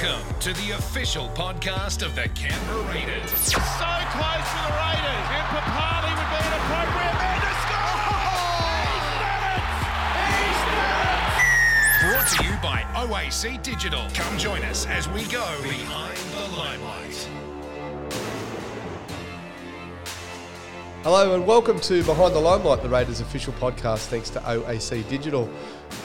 Welcome to the official podcast of the Canberra Raiders. So close for the Raiders. And Papali'i would be an appropriate man to score. He's done it. He's done it. Brought to you by OAC Digital. Come join us as we go behind the limelight. Hello and welcome to Behind the Limelight, the Raiders official podcast, thanks to OAC Digital.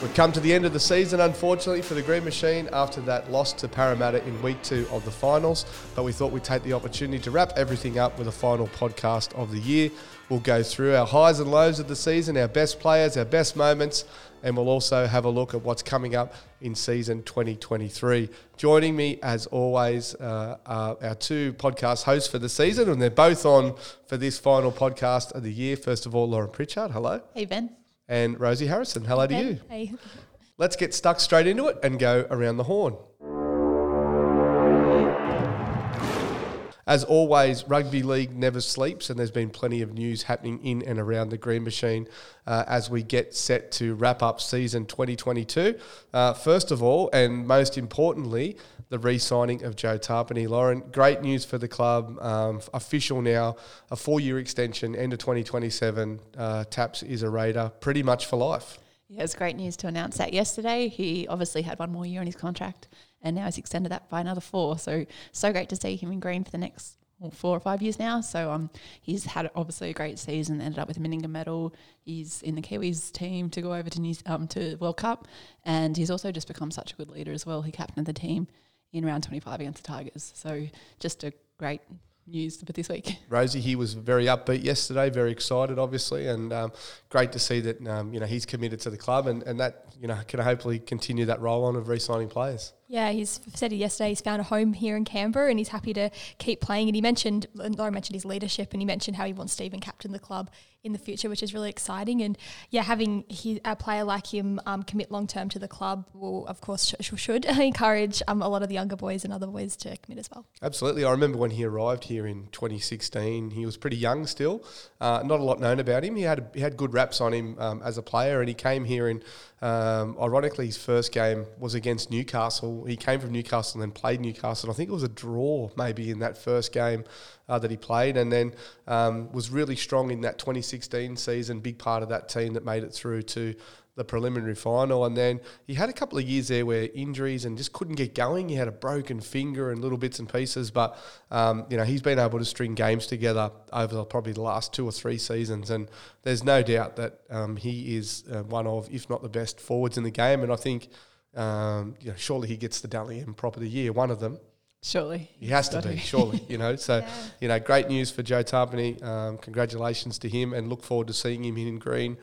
We've come to the end of the season, unfortunately, for the Green Machine after that loss to Parramatta in week two of the finals. But we thought we'd take the opportunity to wrap everything up with a final podcast of the year. We'll go through our highs and lows of the season, our best players, our best moments, and we'll also have a look at what's coming up in season 2023. Joining me, as always, uh, are our two podcast hosts for the season, and they're both on for this final podcast of the year. First of all, Lauren Pritchard, hello, Hey Ben. and Rosie Harrison, hello to Hey. you. Hey. Let's get stuck straight into it and go around the horn. As always, rugby league never sleeps, and there's been plenty of news happening in and around the Green Machine uh, as we get set to wrap up season 2022. Uh, first of all, and most importantly, the re signing of Joe Tapine. Lauren, great news for the club. Um, official now, a four year extension, end of 2027. Uh, Taps is a Raider pretty much for life. Yeah, it's great news to announce that yesterday. He obviously had one more year on his contract and now he's extended that by another four. So so great to see him in green for the next four or five years now. So um he's had obviously a great season, ended up with a Meninga medal. He's in the Kiwis team to go over to New um to World Cup and he's also just become such a good leader as well. He captained the team in round twenty five against the Tigers. So just a great news for this week. Rosie, he was very upbeat yesterday, very excited, obviously, and um, great to see that um, you know he's committed to the club, and, and that you know can hopefully continue that role on of re-signing players. Yeah, he's said it yesterday. He's found a home here in Canberra, and he's happy to keep playing. And he mentioned, Laura mentioned his leadership, and he mentioned how he wants even captain the club in the future, which is really exciting. And yeah, having he, a player like him um, commit long term to the club will, of course, sh- should encourage um, a lot of the younger boys and other boys to commit as well. Absolutely, I remember when he arrived here in 2016. He was pretty young still, uh, not a lot known about him. He had he had good raps on him um, as a player, and he came here in. Um, ironically, his first game was against Newcastle. He came from Newcastle and then played Newcastle. I think it was a draw maybe in that first game uh, that he played, and then um, was really strong in that 2016 season. Big part of that team that made it through to the preliminary final. And then he had a couple of years there where injuries and just couldn't get going. He had a broken finger and little bits and pieces, but um, you know he's been able to string games together over the, probably the last two or three seasons. And there's no doubt that um, he is uh, one of, if not the best forwards in the game. And I think. Um, you know, surely he gets the Dally M Prop of the Year, one of them. Surely. He has to Got be, surely, you know. So, you know, great news for Joe Tapine. Um, congratulations to him and look forward to seeing him in green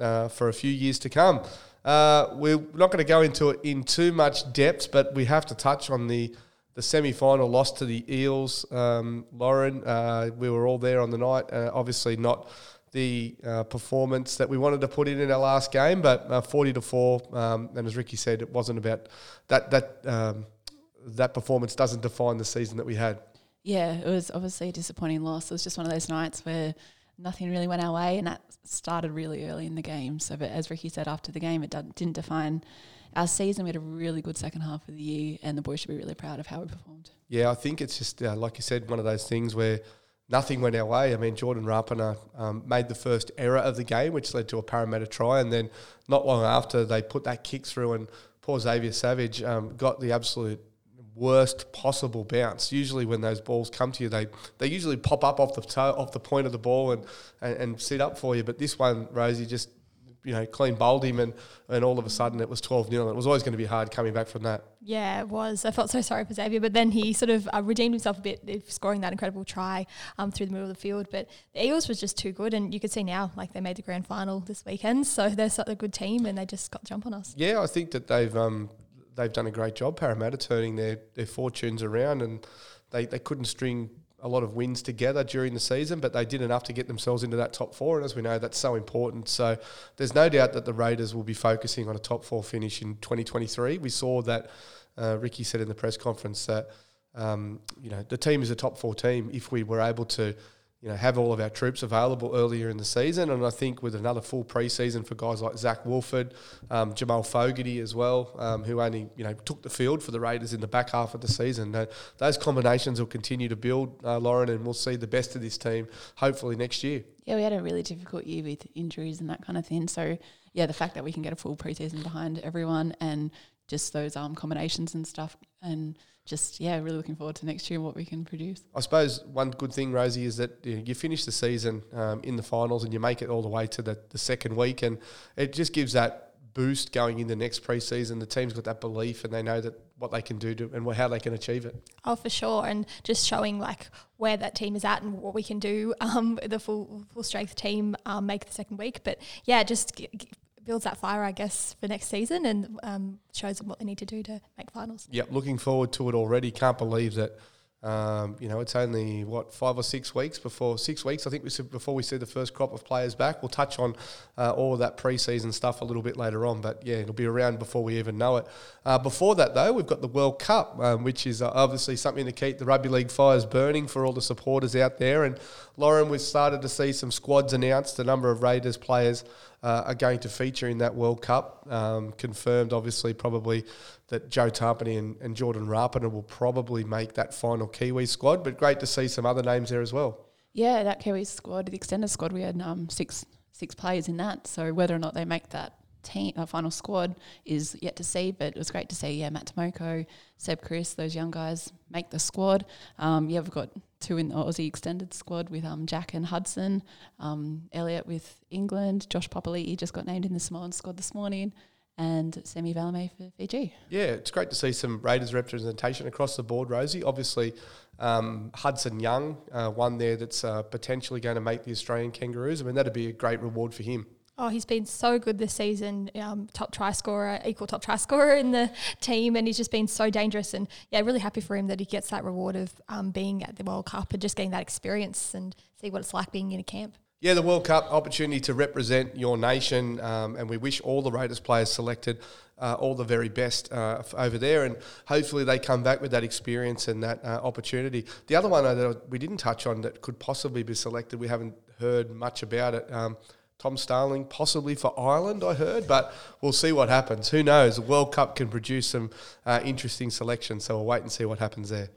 uh, for a few years to come. Uh, we're not going to go into it in too much depth, but we have to touch on the, the semi final loss to the Eels. Um, Lauren, uh, we were all there on the night. Uh, obviously, not the uh, performance that we wanted to put in in our last game, but uh, 40 to 4. Um, and as Ricky said, it wasn't about that. that um, that performance doesn't define the season that we had. Yeah, it was obviously a disappointing loss. It was just one of those nights where nothing really went our way, and that started really early in the game. So, but as Ricky said after the game, it did- didn't define our season. We had a really good second half of the year, and the boys should be really proud of how we performed. Yeah, I think it's just uh, like you said, one of those things where nothing went our way. I mean, Jordan Rapana um, made the first error of the game, which led to a Parramatta try, and then not long after they put that kick through, and poor Xavier Savage um, got the absolute worst possible bounce. Usually, when those balls come to you, they they usually pop up off the toe, off the point of the ball and, and and sit up for you. But this one, Rosie just you know clean bowled him, and and all of a sudden it was twelve 0 It was always going to be hard coming back from that. Yeah, it was. I felt so sorry for Xavier, but then he sort of uh, redeemed himself a bit, scoring that incredible try um, through the middle of the field. But the Eels was just too good, and you could see now, like they made the grand final this weekend, so they're such a good team, and they just got the jump on us. Yeah, I think that they've um, they've done a great job, Parramatta, turning their, their fortunes around, and they, they couldn't string a lot of wins together during the season, but they did enough to get themselves into that top four, and as we know, that's so important. So there's no doubt that the Raiders will be focusing on a top four finish in 2023. We saw that uh, Ricky said in the press conference that um, you know the team is a top four team if we were able to you know, have all of our troops available earlier in the season. And I think with another full preseason for guys like Zac Woolford, um, Jamal Fogarty as well, um, who only you know took the field for the Raiders in the back half of the season. Uh, those combinations will continue to build, uh, Lauren, and we'll see the best of this team hopefully next year. Yeah, we had a really difficult year with injuries and that kind of thing. So yeah, the fact that we can get a full preseason behind everyone and just those um, combinations and stuff and just yeah, really looking forward to next year and what we can produce. I suppose one good thing, Rosie, is that you, know, you finish the season um, in the finals and you make it all the way to the, the second week, and it just gives that boost going into next preseason. The team's got that belief and they know that what they can do to, and how they can achieve it. Oh, for sure, and just showing like where that team is at and what we can do. Um, the full full strength team um, make the second week, but yeah, just g- g- builds that fire, I guess, for next season and um, shows them what they need to do to make finals. Yep, looking forward to it already. Can't believe that. Um, you know, it's only what five or six weeks before six weeks. I think we said before we see the first crop of players back. We'll touch on uh, all of that preseason stuff a little bit later on, but yeah, it'll be around before we even know it. Uh, before that, though, we've got the World Cup, um, which is uh, obviously something to keep the rugby league fires burning for all the supporters out there. And Lauren, we've started to see some squads announced. A number of Raiders players uh, are going to feature in that World Cup. Um, confirmed, obviously, probably that Joe Tapine and, and Jordan Rapana will probably make that final Kiwi squad. But great to see some other names there as well. Yeah, that Kiwi squad, the extended squad, we had um, six six players in that. So whether or not they make that team, uh, final squad is yet to see. But it was great to see, yeah, Matt Timoko, Seb Kris, those young guys make the squad. Um, yeah, we've got two in the Aussie extended squad with um, Jack and Hudson, um, Elliott with England, Josh Papali'i just got named in the Samoan squad this morning, and Semi Valemei for Fiji. Yeah, it's great to see some Raiders representation across the board, Rosie. Obviously, um, Hudson Young, uh, one there that's uh, potentially going to make the Australian Kangaroos. I mean, that'd be a great reward for him. Oh, he's been so good this season. Um, top try scorer, equal top try scorer in the team, and he's just been so dangerous. And yeah, really happy for him that he gets that reward of um, being at the World Cup and just getting that experience and see what it's like being in a camp. Yeah, the World Cup opportunity to represent your nation, um, and we wish all the Raiders players selected uh, all the very best uh, over there, and hopefully they come back with that experience and that uh, opportunity. The other one that we didn't touch on that could possibly be selected, we haven't heard much about it. Tom Starling, possibly for Ireland, I heard, but we'll see what happens. Who knows? The World Cup can produce some uh, interesting selections, so we'll wait and see what happens there.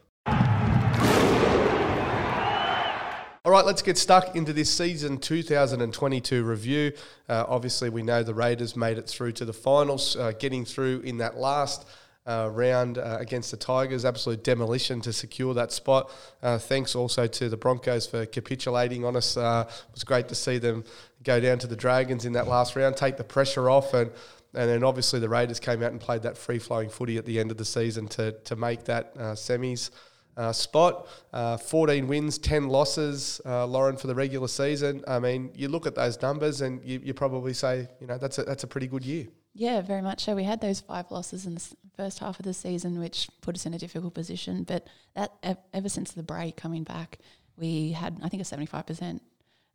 All right, let's get stuck into this season 2022 review. Uh, obviously, we know the Raiders made it through to the finals, uh, getting through in that last uh, round uh, against the Tigers. Absolute demolition to secure that spot. Uh, thanks also to the Broncos for capitulating on us. Uh, it was great to see them go down to the Dragons in that last round, take the pressure off, and and then obviously the Raiders came out and played that free flowing footy at the end of the season to to make that semis uh, spot. Uh, 14 wins, 10 losses, uh, Lauren, for the regular season. I mean, you look at those numbers and you, you probably say, you know, that's a, that's a pretty good year. Yeah, very much so. We had those five losses in the first half of the season, which put us in a difficult position. But that ever since the break coming back, we had, I think, a 75%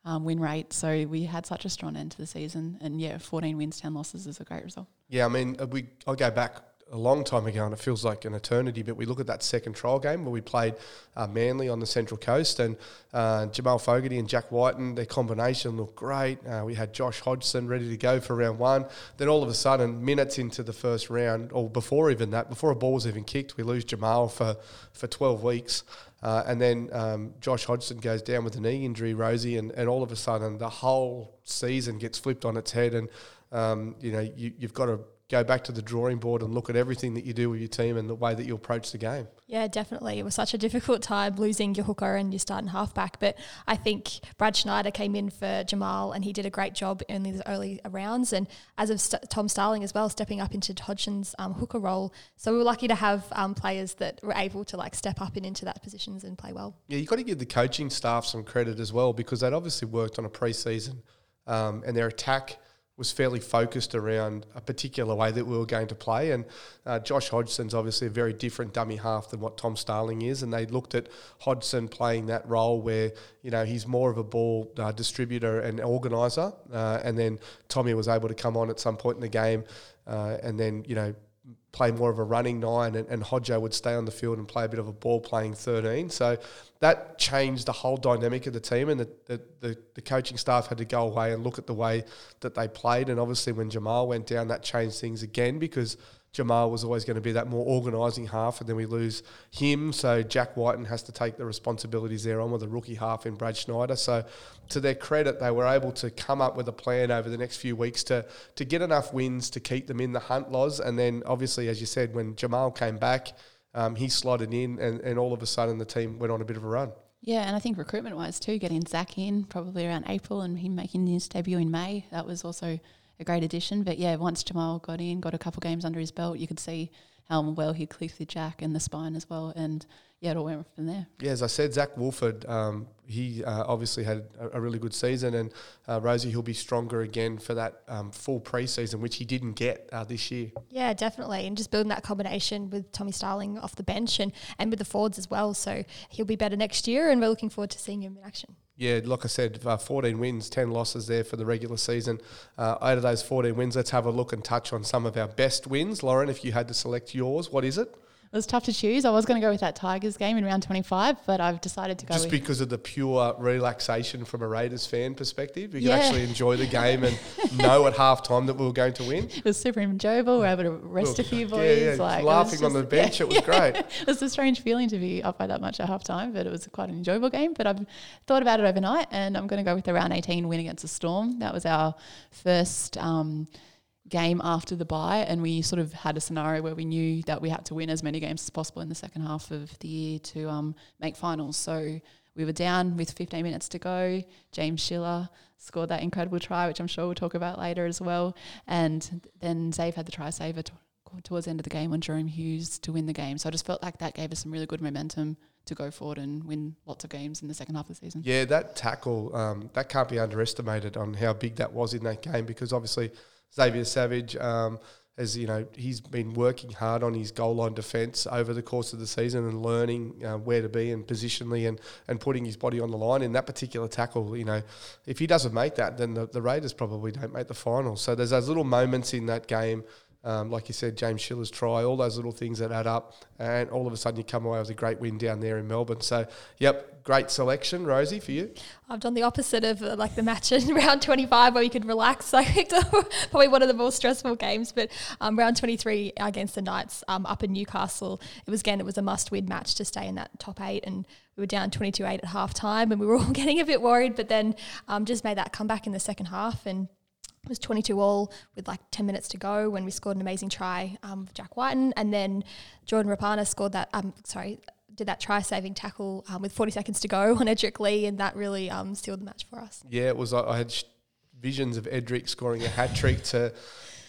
um, win rate. So we had such a strong end to the season. And yeah, 14 wins, 10 losses is a great result. Yeah, I mean, uh, we I'll go back a long time ago, and it feels like an eternity. But we look at that second trial game where we played uh, Manly on the Central Coast, and uh, Jamal Fogarty and Jack Wighton, their combination looked great. Uh, we had Josh Hodgson ready to go for round one. Then all of a sudden, minutes into the first round, or before even that, before a ball was even kicked, we lose Jamal for, for 12 weeks. Uh, and then um, Josh Hodgson goes down with a knee injury, Rosie, and, and all of a sudden the whole season gets flipped on its head. And, um, you know, you, you've got to go back to the drawing board and look at everything that you do with your team and the way that you approach the game. Yeah, definitely. It was such a difficult time losing your hooker and your starting halfback, but I think Brad Schneider came in for Jamal and he did a great job in the early rounds. And as of St- Tom Starling as well, stepping up into Hodgson's um, hooker role. So we were lucky to have um, players that were able to like step up and into that positions and play well. Yeah, you've got to give the coaching staff some credit as well because they'd obviously worked on a preseason um, and their attack – was fairly focused around a particular way that we were going to play. And uh, Josh Hodgson's obviously a very different dummy half than what Tom Starling is. And they looked at Hodgson playing that role where, you know, he's more of a ball uh, distributor and organiser. Uh, and then Tommy was able to come on at some point in the game uh, and then, you know, play more of a running nine, and, and Hodjo would stay on the field and play a bit of a ball playing 13. So that changed the whole dynamic of the team, and the, the, the, the coaching staff had to go away and look at the way that they played. And obviously, when Jamal went down, that changed things again because Jamal was always going to be that more organising half, and then we lose him. So Jack Wighton has to take the responsibilities there on with a rookie half in Brad Schneider. So to their credit, they were able to come up with a plan over the next few weeks to to get enough wins to keep them in the hunt, Loz. And then obviously, as you said, when Jamal came back, um, he slotted in, and, and all of a sudden the team went on a bit of a run. Yeah, and I think recruitment wise too, getting Zach in probably around April and him making his debut in May, that was also a great addition. But yeah, once Jamal got in, got a couple games under his belt, you could see how well he clicked with Jack and the spine as well. And yeah, it all went from there. Yeah, as I said, Zac Woolford, um, he uh, obviously had a, a, really good season, and uh, Rosie, he'll be stronger again for that um, full preseason, which he didn't get uh, this year. Yeah, definitely, and just building that combination with Tommy Starling off the bench and and with the forwards as well. So he'll be better next year, and we're looking forward to seeing him in action. Yeah, like I said, uh, 14 wins, 10 losses there for the regular season. Uh, out of those 14 wins, let's have a look and touch on some of our best wins. Lauren, if you had to select yours, what is it? It was tough to choose. I was going to go with that Tigers game in round 25, but I've decided to go just because of the pure relaxation from a Raiders fan perspective. You yeah. can actually enjoy the game and know at half time that we were going to win. It was super enjoyable. We were able to rest a few boys. Yeah, yeah. Like laughing just, on the bench. It was great. it was a strange feeling to be up by that much at half time, but it was quite an enjoyable game. But I've thought about it overnight, and I'm going to go with the round 18 win against the Storm. That was our first. Um, game after the bye, and we sort of had a scenario where we knew that we had to win as many games as possible in the second half of the year to um, make finals. So we were down with 15 minutes to go. James Schiller scored that incredible try, which I'm sure we'll talk about later as well. And then Zave had the try saver towards the end of the game on Jahrome Hughes to win the game. So I just felt like that gave us some really good momentum to go forward and win lots of games in the second half of the season. Yeah, that tackle, um, that can't be underestimated on how big that was in that game because obviously – Xavier Savage, um, as you know, he's been working hard on his goal line defence over the course of the season and learning uh, where to be and positionally and, and putting his body on the line. In that particular tackle, you know, if he doesn't make that, then the, the Raiders probably don't make the final. So there's those little moments in that game. Um, like you said, James Schiller's try, all those little things that add up, and all of a sudden you come away with a great win down there in Melbourne. So, yep, great selection, Rosie, for you? I've done the opposite of uh, like the match in round 25 where we could relax. So probably one of the more stressful games. But um, round 23 against the Knights um, up in Newcastle, it was again, it was a must win match to stay in that top eight. And we were down 22 8 at half time and we were all getting a bit worried, but then um, just made that comeback in the second half. And it was 22 all with like 10 minutes to go when we scored an amazing try um, Jack Wighton. And then Jordan Rapana scored that, um, sorry, did that try saving tackle um, with 40 seconds to go on Edrick Lee, and that really um, sealed the match for us. Yeah, it was. I had sh- visions of Edrick scoring a hat trick to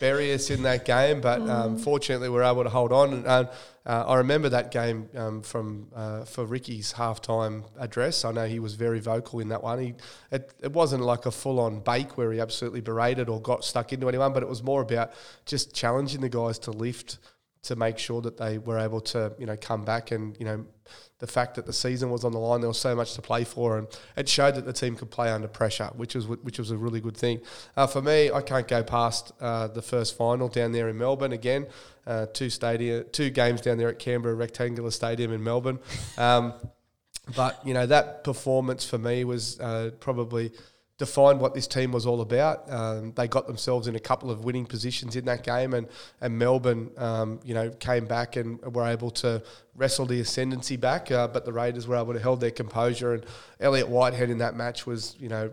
bury us in that game, but um, mm. fortunately we were able to hold on. And uh, uh, I remember that game um, from uh, for Ricky's halftime address. I know he was very vocal in that one. He it, it wasn't like a full on bake where he absolutely berated or got stuck into anyone, but it was more about just challenging the guys to lift to make sure that they were able to, you know, come back and, you know, the fact that the season was on the line, there was so much to play for, and it showed that the team could play under pressure, which was which was a really good thing. Uh, for me, I can't go past uh, the first final down there in Melbourne again. Uh, two stadium, two games down there at Canberra Rectangular Stadium in Melbourne. Um, but you know that performance for me was uh, probably defined what this team was all about. Um, they got themselves in a couple of winning positions in that game, and and Melbourne, um, you know, came back and were able to wrestle the ascendancy back. Uh, but the Raiders were able to hold their composure, and Elliott Whitehead in that match was, you know.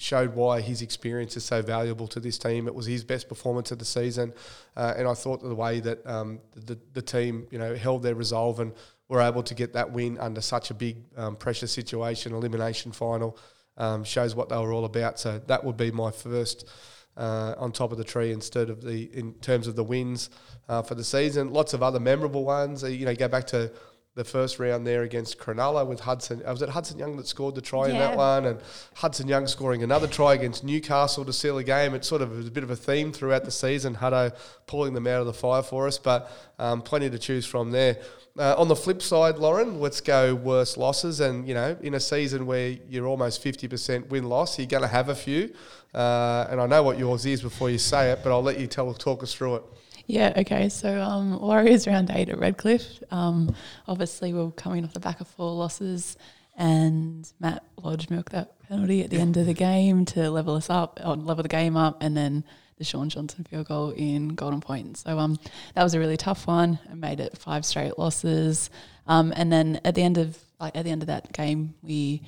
Showed why his experience is so valuable to this team. It was his best performance of the season, uh, and I thought the way that um, the the team, you know, held their resolve and were able to get that win under such a big um, pressure situation, elimination final, um, shows what they were all about. So that would be my first uh, on top of the tree instead of the in terms of the wins uh, for the season. Lots of other memorable ones. Uh, you know, go back to the first round there against Cronulla with Hudson. Uh, was it Hudson Young that scored the try yeah. in that one? And Hudson Young scoring another try against Newcastle to seal a game. It sort of was a bit of a theme throughout the season. Hutto pulling them out of the fire for us, but um, plenty to choose from there. Uh, on the flip side, Lauren, let's go worse losses. And, you know, in a season where you're almost 50% win loss, you're going to have a few. Uh, and I know what yours is before you say it, but I'll let you tell talk us through it. Yeah, okay. So um, Warriors round eight at Redcliffe. Um, obviously, we are coming off the back of four losses, and Matt Lodge milked that penalty at the end of the game to level us up, or level the game up, and then the Shaun Johnson field goal in Golden Point. So um, that was a really tough one. It made it five straight losses. Um, and then at the end of like at the end of that game, we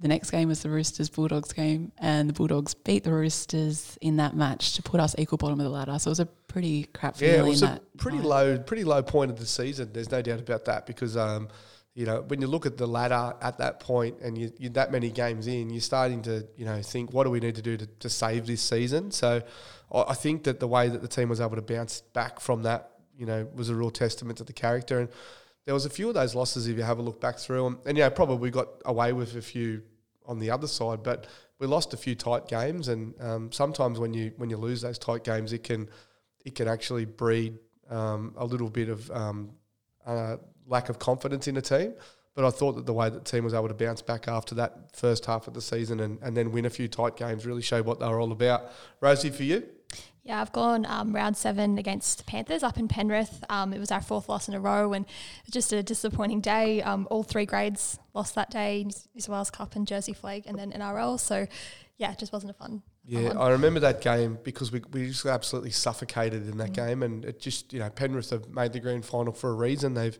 the next game was the Roosters Bulldogs game, and the Bulldogs beat the Roosters in that match to put us equal bottom of the ladder. So it was a pretty crap feeling. Yeah, it was a pretty night. low, pretty low point of the season. There's no doubt about that because, um, you know, when you look at the ladder at that point and you, you're that many games in, you're starting to, you know, think, what do we need to do to, to save this season? So I think that the way that the team was able to bounce back from that, you know, was a real testament to the character. And there was a few of those losses if you have a look back through them. And, yeah, probably we got away with a few on the other side, but we lost a few tight games. And um, sometimes when you when you lose those tight games, it can it can actually breed um, a little bit of um, uh, lack of confidence in a team. But I thought that the way that the team was able to bounce back after that first half of the season and, and then win a few tight games really showed what they were all about. Rosie, for you? Yeah, I've gone um, round seven against the Panthers up in Penrith. Um, it was our fourth loss in a row, and just a disappointing day. Um, all three grades lost that day: New South Wales Cup and Jersey Flegg, and then NRL. So, yeah, it just wasn't a fun. Yeah, fun I remember that game because we, we just absolutely suffocated in that game, and it just you know Penrith have made the grand final for a reason. They've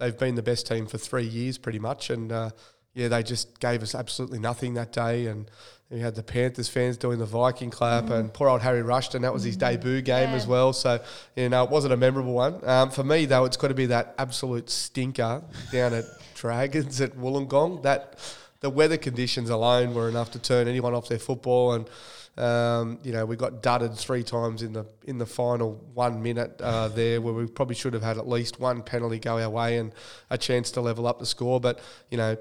they've been the best team for three years pretty much, and uh, yeah, they just gave us absolutely nothing that day. And we had the Panthers fans doing the Viking clap, and poor old Harry Rushton. That was his debut game Yeah. as well. So you know it wasn't a memorable one um, for me though. It's got to be that absolute stinker down at Dragons at Wollongong. That the weather conditions alone were enough to turn anyone off their football and. Um, you know, we got dudded three times in the in the final one minute uh, there, where we probably should have had at least one penalty go our way and a chance to level up the score. But you know,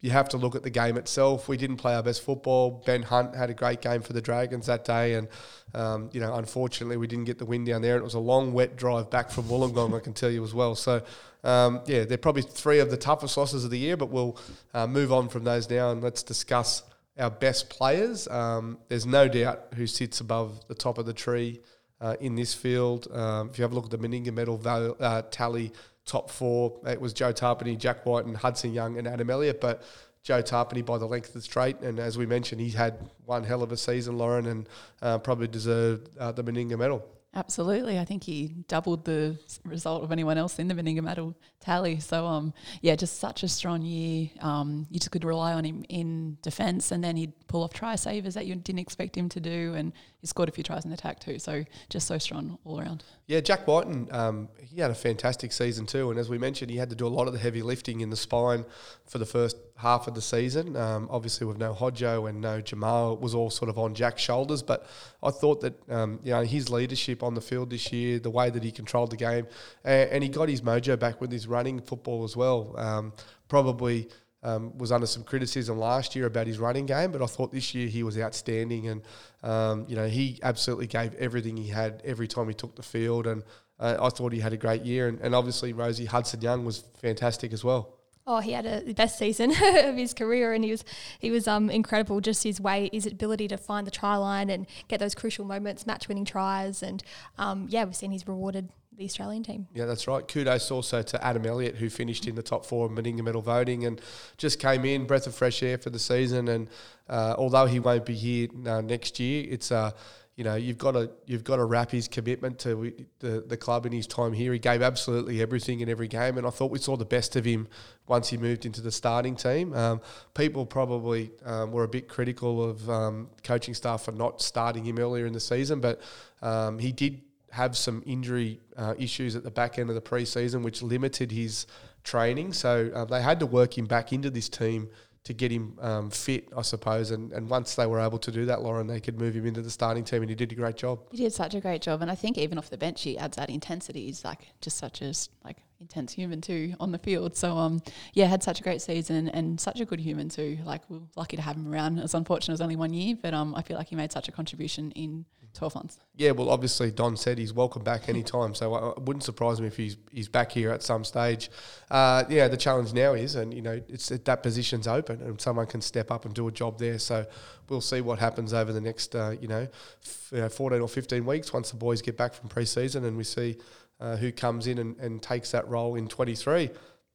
you have to look at the game itself. We didn't play our best football. Ben Hunt had a great game for the Dragons that day, and um, you know, unfortunately, we didn't get the win down there. It was a long, wet drive back from Wollongong, I can tell you as well. So, um, yeah, they're probably three of the toughest losses of the year, but we'll uh, move on from those now and let's discuss our best players. Um, there's no doubt who sits above the top of the tree uh, in this field. Um, if you have a look at the Meninga medal val- uh, tally, top four, it was Joe Tapine, Jack White, and Hudson Young and Adam Elliott. But Joe Tapine by the length of the straight, and as we mentioned, he had one hell of a season, Lauren, and uh, probably deserved uh, the Meninga medal. Absolutely. I think he doubled the result of anyone else in the Meninga medal tally. So, um, yeah, just such a strong year. Um, you just could rely on him in defence and then he'd pull off try savers that you didn't expect him to do. And he scored a few tries in the attack too. So, just so strong all around. Yeah, Jack Wighton, um, he had a fantastic season too, and as we mentioned, he had to do a lot of the heavy lifting in the spine for the first half of the season. Um, obviously, with no Hodjo and no Jamal, it was all sort of on Jack's shoulders. But I thought that um, you know his leadership on the field this year, the way that he controlled the game, and, and he got his mojo back with his running football as well. Um, probably. Um, was under some criticism last year about his running game, but I thought this year he was outstanding, and um, you know he absolutely gave everything he had every time he took the field, and uh, I thought he had a great year, and, and obviously Rosie Hudson Young was fantastic as well. Oh, he had a, the best season of his career, and he was he was um, incredible. Just his way, his ability to find the try line and get those crucial moments, match winning tries, and um, yeah, we've seen he's rewarded the Australian team. Yeah, that's right. Kudos also to Adam Elliott, who finished in the top four of Meninga medal voting and just came in, breath of fresh air for the season. And uh, although he won't be here uh, next year, it's uh, you know you've got to you've got to wrap his commitment to the the club in his time here. He gave absolutely everything in every game, and I thought we saw the best of him once he moved into the starting team. Um, people probably um, were a bit critical of um, coaching staff for not starting him earlier in the season, but um, he did have some injury uh, issues at the back end of the preseason, which limited his training. So uh, they had to work him back into this team to get him um, fit, I suppose. And, and once they were able to do that, Lauren, they could move him into the starting team, and he did a great job. He did such a great job. And I think even off the bench, he adds that intensity. He's like just such a, s- like, intense human too on the field. So um, yeah, had such a great season and such a good human too. Like we're lucky to have him around. It's unfortunate it was only one year, but um, I feel like he made such a contribution in twelve months. Yeah, well, obviously Don said he's welcome back anytime, so it wouldn't surprise me if he's he's back here at some stage. Uh, yeah, the challenge now is, and you know, it's that position's open and someone can step up and do a job there. So we'll see what happens over the next, uh, you know, f- you know, fourteen or fifteen weeks once the boys get back from pre-season and we see uh, who comes in and, and takes that role in twenty three.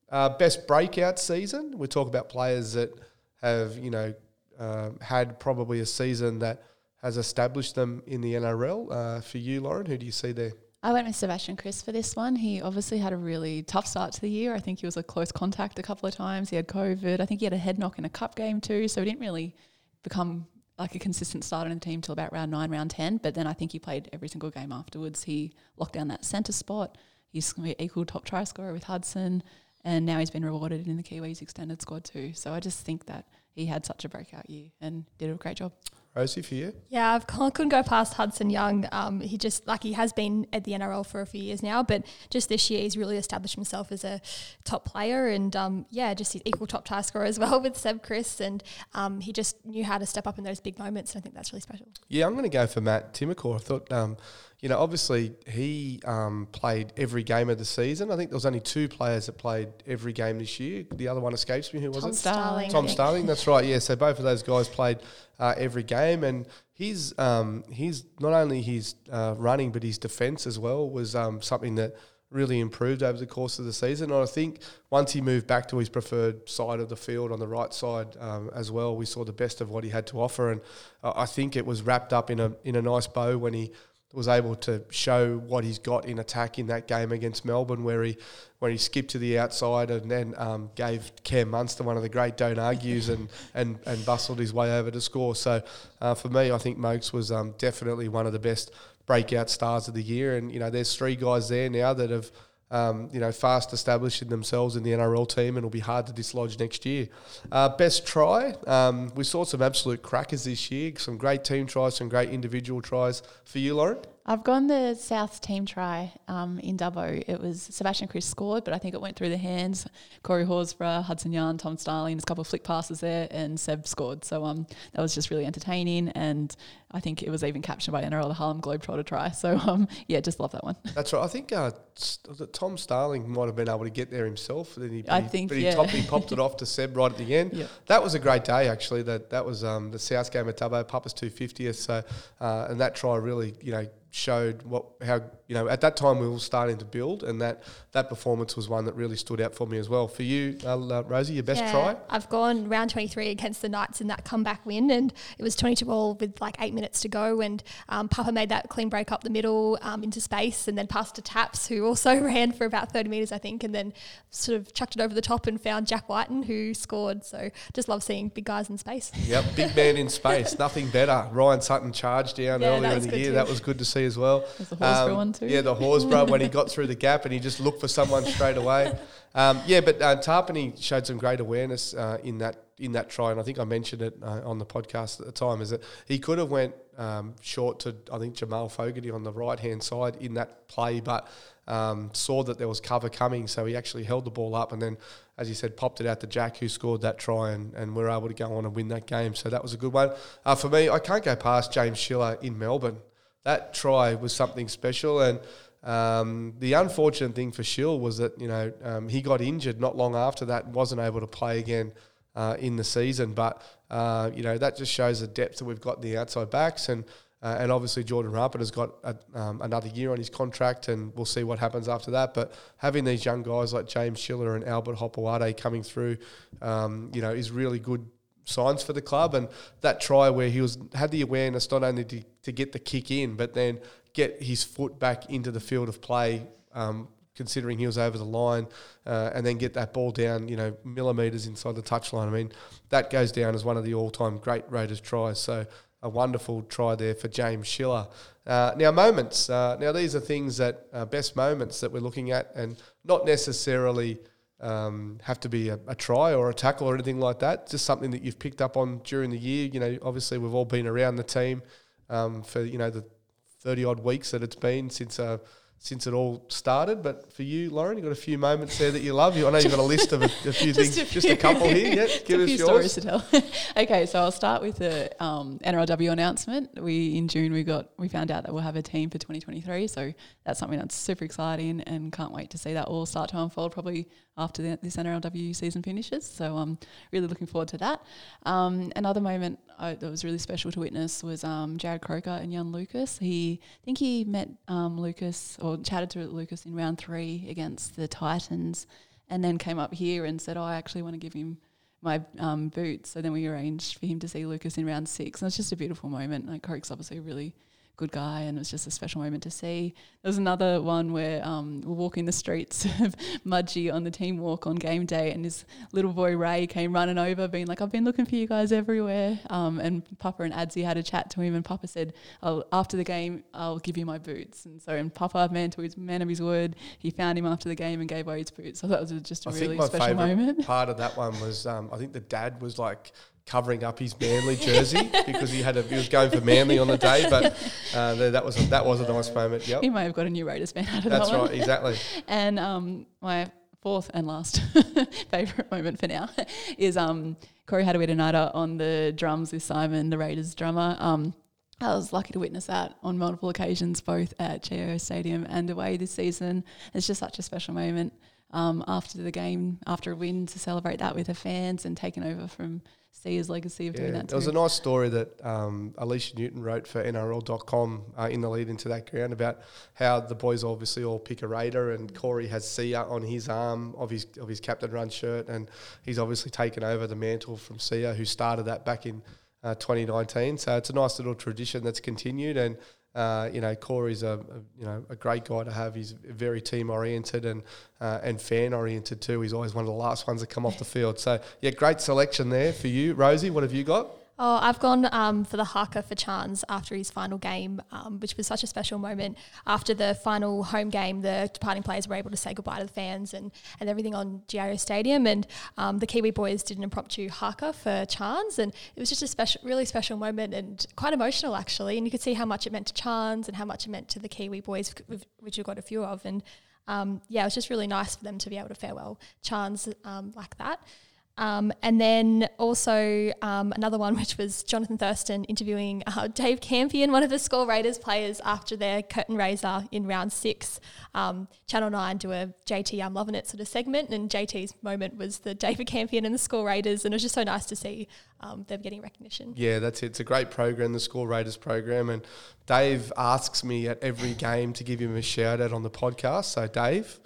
Uh, best breakout season. We talk about players that have, you know, um, had probably a season that has established them in the NRL. Uh, for you, Lauren, who do you see there? I went with Sebastian Kris for this one. He obviously had a really tough start to the year. I think he was a close contact a couple of times. He had COVID. I think he had a head knock in a cup game too. So he didn't really become like a consistent starter in the team till about round nine, round 10. But then I think he played every single game afterwards. He locked down that centre spot. He's equal top try scorer with Hudson. And now he's been rewarded in the Kiwis extended squad too. So I just think that he had such a breakout year and did a great job. Rosie, for you? Yeah, I've, I couldn't go past Hudson Young. Um, he just like he has been at the NRL for a few years now, but just this year he's really established himself as a top player, and um, yeah, just his equal top try scorer as well with Seb Kris, and um, he just knew how to step up in those big moments, and I think that's really special. Yeah, I'm going to go for Matt Timoko. I thought, um, you know, obviously he um, played every game of the season. I think there was only two players that played every game this year. The other one escapes me. Who was it? Tom it? Starling. Tom. Starling. That's right. Yeah. So both of those guys played uh, every game, and his um, his not only his uh, running but his defence as well was um, something that really improved over the course of the season. And I think once he moved back to his preferred side of the field on the right side um, as well, we saw the best of what he had to offer. And uh, I think it was wrapped up in a in a nice bow when he was able to show what he's got in attack in that game against Melbourne, where he when he skipped to the outside and then um, gave Cam Munster one of the great don't argues and, and, and bustled his way over to score. So uh, for me, I think Mokes was um, definitely one of the best breakout stars of the year. And you know, there's three guys there now that have um, you know, fast establishing themselves in the NRL team, and it'll be hard to dislodge next year. Uh, best try, um, we saw some absolute crackers this year. Some great team tries, some great individual tries for you, Lauren. I've gone the South team try um, in Dubbo. It was Sebastian Kris scored, but I think it went through the hands. Corey Horsburgh, Hudson Young, Tom Starling, there's a couple of flick passes there, and Seb scored. So um, that was just really entertaining, and I think it was even captured by NRL, the Harlem Globetrotter try. So um, yeah, just love that one. That's right. I think uh, s- was it Tom Starling might have been able to get there himself. Then he, but I he, think, but he, yeah. topped, he popped it off to Seb right at the end. Yep. That was a great day, actually. That that was um, the South game at Dubbo, Papa's two fiftieth. So, uh, and that try really, you know, showed what how you know at that time we were starting to build, and that that performance was one that really stood out for me as well. For you, uh, Rosie, your best Yeah, try. I've gone round 23 against the Knights in that comeback win, and it was 22 all with like eight minutes to go. And um, Papa made that clean break up the middle um, into space, and then passed to Taps, who also ran for about 30 metres, I think, and then sort of chucked it over the top and found Jack Wighton, who scored. So just love seeing big guys in space. Yep, big man in space, nothing better. Ryan Sutton charged down Yeah, earlier in the year. too. That was good to see as well. The Horsburgh one too. Yeah, the Horsburgh when he got through the gap and he just looked for someone straight away. Um, yeah, but uh, Tapine showed some great awareness uh, in that in that try, and I think I mentioned it uh, on the podcast at the time. Is that he could have went um, short to I think Jamal Fogarty on the right hand side in that play, but um, saw that there was cover coming, so he actually held the ball up and then, as you said, popped it out to Jack, who scored that try, and, and we are able to go on and win that game. So that was a good one. Uh, for me, I can't go past James Schiller in Melbourne. That try was something special, and um, the unfortunate thing for Schill was that you know um, he got injured not long after that, and wasn't able to play again uh, in the season. But uh, you know that just shows the depth that we've got in the outside backs, and uh, and obviously Jordan Rapana has got a, um, another year on his contract, and we'll see what happens after that. But having these young guys like James Schiller and Albert Hopoate coming through, um, you know, is really good signs for the club. And that try where he was had the awareness not only to, to get the kick in, but then get his foot back into the field of play. Um, considering he was over the line, uh, and then get that ball down, you know, millimeters inside the touchline. I mean, that goes down as one of the all-time great Raiders tries. So a wonderful try there for James Schiller. Uh, now, moments. Uh, now, these are things that uh, best moments that we're looking at, and not necessarily um, have to be a, a try or a tackle or anything like that. Just something that you've picked up on during the year. You know, obviously we've all been around the team um, for you know the thirty odd weeks that it's been since uh, since it all started. But for you, Lauren, you've got a few moments there that you love. You, I know you've got a list of a, a few things, a just a couple here. Yeah, Just give a us few yours. stories to tell. okay, so I'll start with the um, NRLW announcement. We in June we got we found out that we'll have a team for 2023. So that's something that's super exciting and can't wait to see that all start to unfold. Probably after the, this NRLW season finishes. So I'm really looking forward to that. Um, another moment I, that was really special to witness was um, Jarrod Croker and young Lucas. He I think he met um, Lucas or chatted to Lucas in round three against the Titans, and then came up here and said, "Oh, I actually want to give him." my um, boots. So then we arranged for him to see Lucas in round six. And it's just a beautiful moment. Like Croke's obviously really good guy and it was just a special moment to see. There was another one where um, we're walking the streets of Mudgee on the team walk on game day and this little boy Ray came running over being like, I've been looking for you guys everywhere. Um, and Papa and Adsy had a chat to him and Papa said, oh, after the game, I'll give you my boots. And so and Papa, man to his man of his word, he found him after the game and gave away his boots. So that was just a I really special moment. part of that one was um, I think the dad was like covering up his Manly jersey because he had a, he was going for Manly on the day, but uh, that was a, that was a nice moment. Yep, He may have got a new Raiders fan out of that's that one. right, exactly. And um, my fourth and last favourite moment for now is um, Corey Hadawita on the drums with Simon, the Raiders drummer. Um, I was lucky to witness that on multiple occasions, both at GIO Stadium and away this season. It's just such a special moment um, after the game, after a win, to celebrate that with the fans and taking over from Sia's legacy of doing Yeah, that. there was a nice story that um, Alicia Newton wrote for NRL.com uh, in the lead into that ground about how the boys obviously all pick a Raider and Corey has Sia on his arm of his of his captain run shirt and he's obviously taken over the mantle from Sia who started that back in uh, 2019. So it's a nice little tradition that's continued and. Uh, you know, Corey's a, a you know a great guy to have. He's very team oriented and uh, and fan oriented too. He's always one of the last ones to come off the field. So yeah, great selection there for you, Rosie. What have you got? Oh, I've gone um, for the haka for Chance after his final game, um, which was such a special moment. After the final home game, the departing players were able to say goodbye to the fans and, and everything on GIO Stadium. And um, the Kiwi boys did an impromptu haka for Chance. And it was just a special, really special moment and quite emotional, actually. And you could see how much it meant to Chance and how much it meant to the Kiwi boys, which we've got a few of. And um, yeah, it was just really nice for them to be able to farewell Chance um, like that. Um, and then also um, another one, which was Jonathan Thurston interviewing uh, Dave Campion, one of the Score Raiders players, after their curtain raiser in round six. Um, Channel 9 do a JT I'm Loving It sort of segment, and JT's moment was the David Campion and the Score Raiders, and it was just so nice to see um, them getting recognition. Yeah, that's it. It's a great program, the Score Raiders program. And Dave asks me at every game to give him a shout out on the podcast. So, Dave,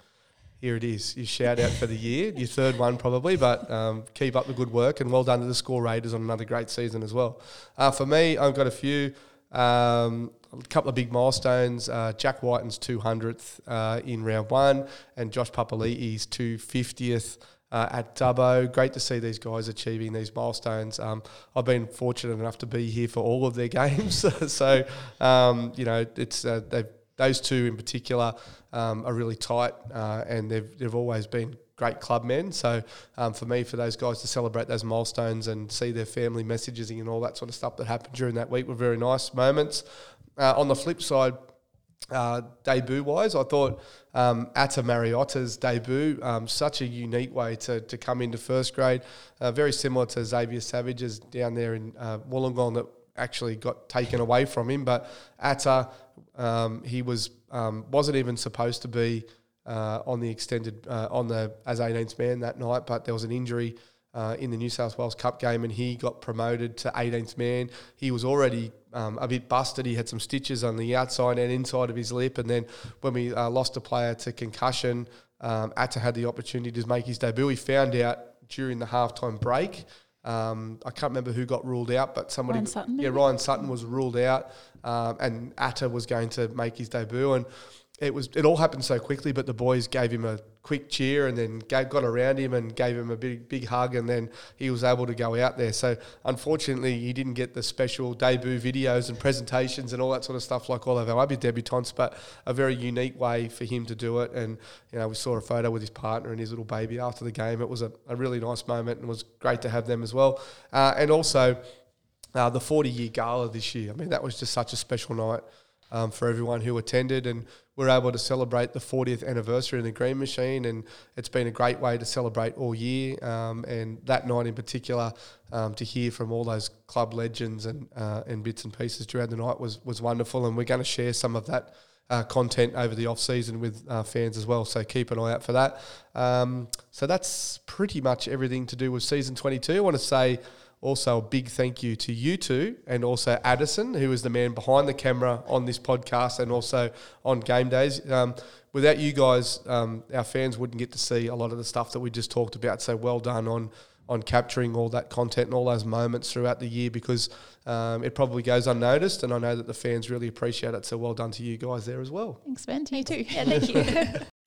here it is. Your shout out for the year, your third one probably, but um, keep up the good work and well done to the Score Raiders on another great season as well. Uh, for me, I've got a few. Um, a couple of big milestones. Uh, Jack Wighton's 200th uh, in round one, and Josh Papali'i's 250th uh, at Dubbo. Great to see these guys achieving these milestones. Um, I've been fortunate enough to be here for all of their games, so um, you know it's uh, they've those two in particular um, are really tight, uh, and they've they've always been great club men. So um, for me, for those guys to celebrate those milestones and see their family messages and all that sort of stuff that happened during that week were very nice moments. Uh, on the flip side, uh, debut wise, I thought um, Ata Mariota's debut, um, such a unique way to, to come into first grade, uh, very similar to Xavier Savage's down there in uh, Wollongong that actually got taken away from him. But Ata, um, he was um, wasn't even supposed to be uh, on the extended uh, on the as 18th man that night, but there was an injury. Uh, in the New South Wales Cup game, and he got promoted to 18th man. He was already um, a bit busted. He had some stitches on the outside and inside of his lip. And then when we uh, lost a player to concussion, um, Ata had the opportunity to make his debut. He found out during the halftime break. Um, I can't remember who got ruled out, but somebody, Ryan Sutton, yeah? Ryan Sutton was ruled out, um, and Ata was going to make his debut. And it was it all happened so quickly, but the boys gave him a quick cheer and then gave, got around him and gave him a big big hug, and then he was able to go out there. So unfortunately, he didn't get the special debut videos and presentations and all that sort of stuff like all of our other debutants, but a very unique way for him to do it. And you know, we saw a photo with his partner and his little baby after the game. It was a, a really nice moment and was great to have them as well. Uh, and also uh, the 40 year gala this year. I mean, that was just such a special night. Um, for everyone who attended, and we're able to celebrate the 40th anniversary of the Green Machine, and it's been a great way to celebrate all year. Um, and that night in particular, um, to hear from all those club legends and uh, and bits and pieces throughout the night was was wonderful, and we're going to share some of that. Uh, content over the off season with uh, fans as well, so keep an eye out for that. Um, so that's pretty much everything to do with season 22. I want to say also, a big thank you to you two and also Addison, who is the man behind the camera on this podcast and also on game days. Um, without you guys, um, our fans wouldn't get to see a lot of the stuff that we just talked about. So well done on on capturing all that content and all those moments throughout the year because um, it probably goes unnoticed. And I know that the fans really appreciate it. So well done to you guys there as well. Thanks, Ben. To you too. Yeah, thank you.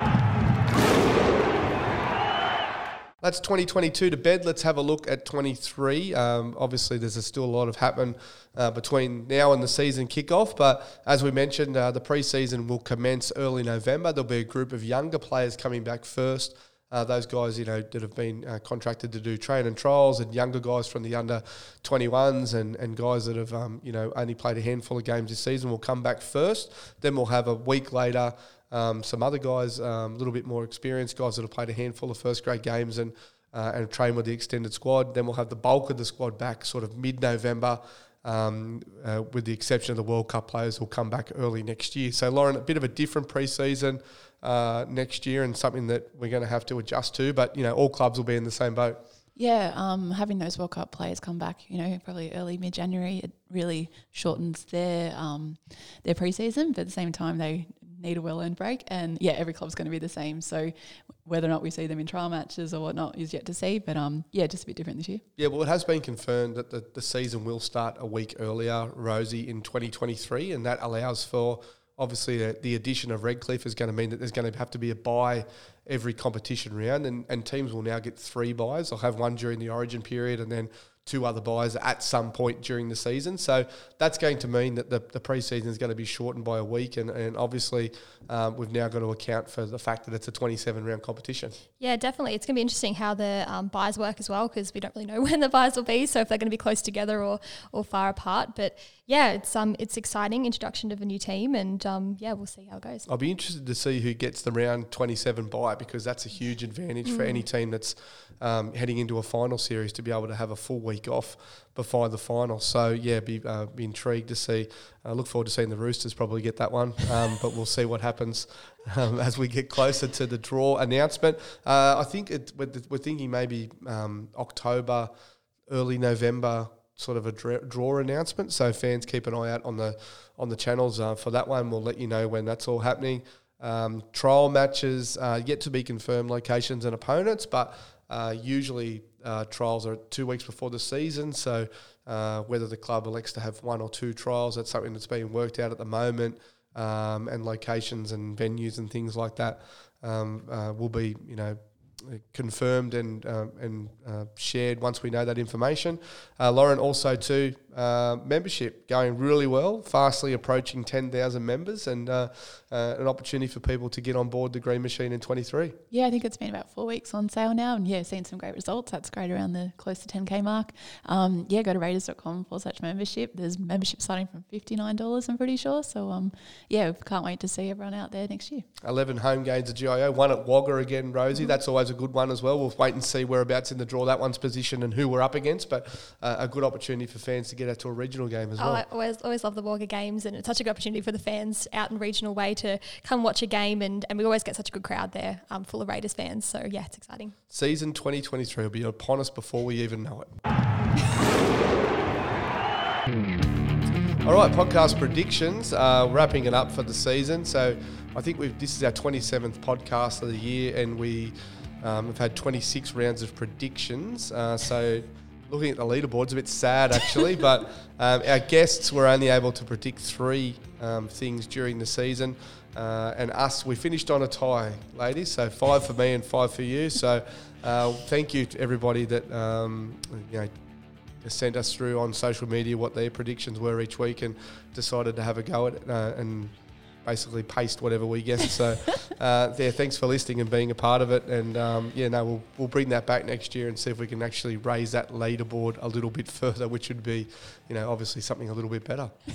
That's 2022 to bed. Let's have a look at 23. Um, obviously, there's a still a lot of happen uh, between now and the season kickoff. But as we mentioned, uh, the preseason will commence early November. There'll be a group of younger players coming back first. Uh, those guys, you know, that have been uh, contracted to do train and trials, and younger guys from the under 21s, and, and guys that have, um, you know, only played a handful of games this season will come back first. Then we'll have a week later um, some other guys, um, a um, little bit more experienced guys that have played a handful of first grade games and uh, and train with the extended squad. Then we'll have the bulk of the squad back sort of mid November. Um, uh, with the exception of the World Cup players, who will come back early next year. So, Lauren, a bit of a different preseason uh, next year, and something that we're going to have to adjust to. But you know, all clubs will be in the same boat. Yeah, um, having those World Cup players come back, you know, probably early mid January, it really shortens their um, their preseason. But at the same time, they need a well earned break. And yeah, every club's going to be the same. So whether or not we see them in trial matches or whatnot is yet to see. But um, yeah, just a bit different this year. Yeah, well, it has been confirmed that the, the season will start a week earlier, Rosie, in 2023, and that allows for obviously uh, the addition of Redcliffe is going to mean that there's going to have to be a bye every competition round, and, and teams will now get three byes. They'll have one during the Origin period, and then two other byes at some point during the season. So that's going to mean that the, the preseason is going to be shortened by a week. And, and obviously, um, we've now got to account for the fact that it's a 27 round competition. Yeah, definitely. It's going to be interesting how the um, byes work as well because we don't really know when the byes will be. So if they're going to be close together or, or far apart. But yeah, it's um it's exciting introduction of a new team, and um yeah, we'll see how it goes. I'll be interested to see who gets the round 27 bye because that's a huge advantage mm. for any team that's um, heading into a final series to be able to have a full week off before the final. So yeah, be, uh, be intrigued to see. I look forward to seeing the Roosters probably get that one, um, but we'll see what happens um, as we get closer to the draw announcement. Uh, I think it, we're, we're, thinking maybe um, October, early November sort of a draw announcement. So fans keep an eye out on the on the channels uh, for that one. We'll let you know when that's all happening. Um, trial matches uh, yet to be confirmed locations and opponents, but uh, usually uh, trials are two weeks before the season, so uh, whether the club elects to have one or two trials, that's something that's being worked out at the moment, um, and locations and venues and things like that um, uh, will be, you know, confirmed and um, and uh, shared once we know that information. Uh, Lauren also too uh, membership going really well, fastly approaching ten thousand members, and uh, uh, an opportunity for people to get on board the Green Machine in twenty three. Yeah, I think it's been about four weeks on sale now, and yeah, seen some great results. That's great around the close to ten k mark. Um, yeah, go to raiders.com for such membership. There's membership starting from fifty nine dollars. I'm pretty sure. So um, yeah, can't wait to see everyone out there next year. Eleven home games at GIO, one at Wagga again, Rosie. Mm-hmm. That's always a good one as well. We'll wait and see whereabouts in the draw that one's positioned and who we're up against, but uh, a good opportunity for fans to get out to a regional game as oh, well. I always, always love the Wagga games, and it's such a good opportunity for the fans out in regional way to come watch a game, and, and we always get such a good crowd there, um, full of Raiders fans. So yeah, it's exciting. Season 2023 will be upon us before we even know it. All right, podcast predictions. Uh, wrapping it up for the season. So I think we've this is our 27th podcast of the year, and we um, we've had 26 rounds of predictions. Uh, so looking at the leaderboard's a bit sad actually, but um, our guests were only able to predict three um, things during the season. Uh, and us, we finished on a tie, ladies. So five for me and five for you. So uh, thank you to everybody that um, you know sent us through on social media what their predictions were each week and decided to have a go at it. Uh, and basically paste whatever we get. So, uh, yeah, thanks for listening and being a part of it. And um, yeah, no, we'll, we'll bring that back next year and see if we can actually raise that leaderboard a little bit further, which would be, you know, obviously something a little bit better.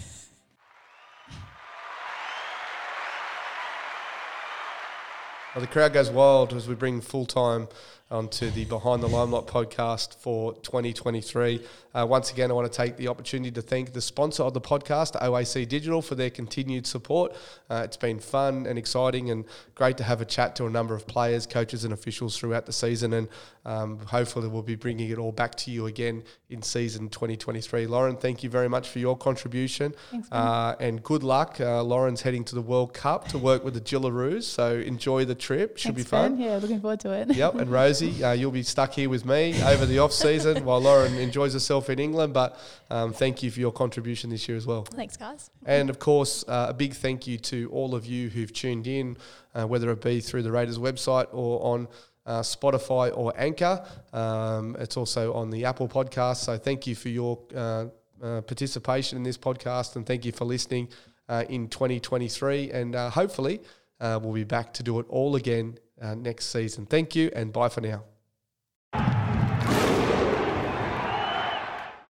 well, the crowd goes wild as we bring full time onto the Behind the Limelight podcast for 2023. Uh, once again, I want to take the opportunity to thank the sponsor of the podcast, OAC Digital, for their continued support. Uh, it's been fun and exciting and great to have a chat to a number of players, coaches, and officials throughout the season. And um, hopefully, we'll be bringing it all back to you again in season 2023. Lauren, thank you very much for your contribution. Thanks, uh, and good luck. Uh, Lauren's heading to the World Cup to work with the Jillaroos, so enjoy the trip. Should Thanks, be fun. Ben. Yeah, looking forward to it. Yep, and Rosie, uh, you'll be stuck here with me over the off season while Lauren enjoys herself in England. But um, thank you for your contribution this year as well. Thanks, guys. And of course, uh, a big thank you to all of you who've tuned in, uh, whether it be through the Raiders website or on uh, Spotify or Anchor. Um, it's also on the Apple podcast. So thank you for your uh, uh, participation in this podcast and thank you for listening uh, in 2023. And uh, hopefully, uh, we'll be back to do it all again uh, next season. Thank you and bye for now.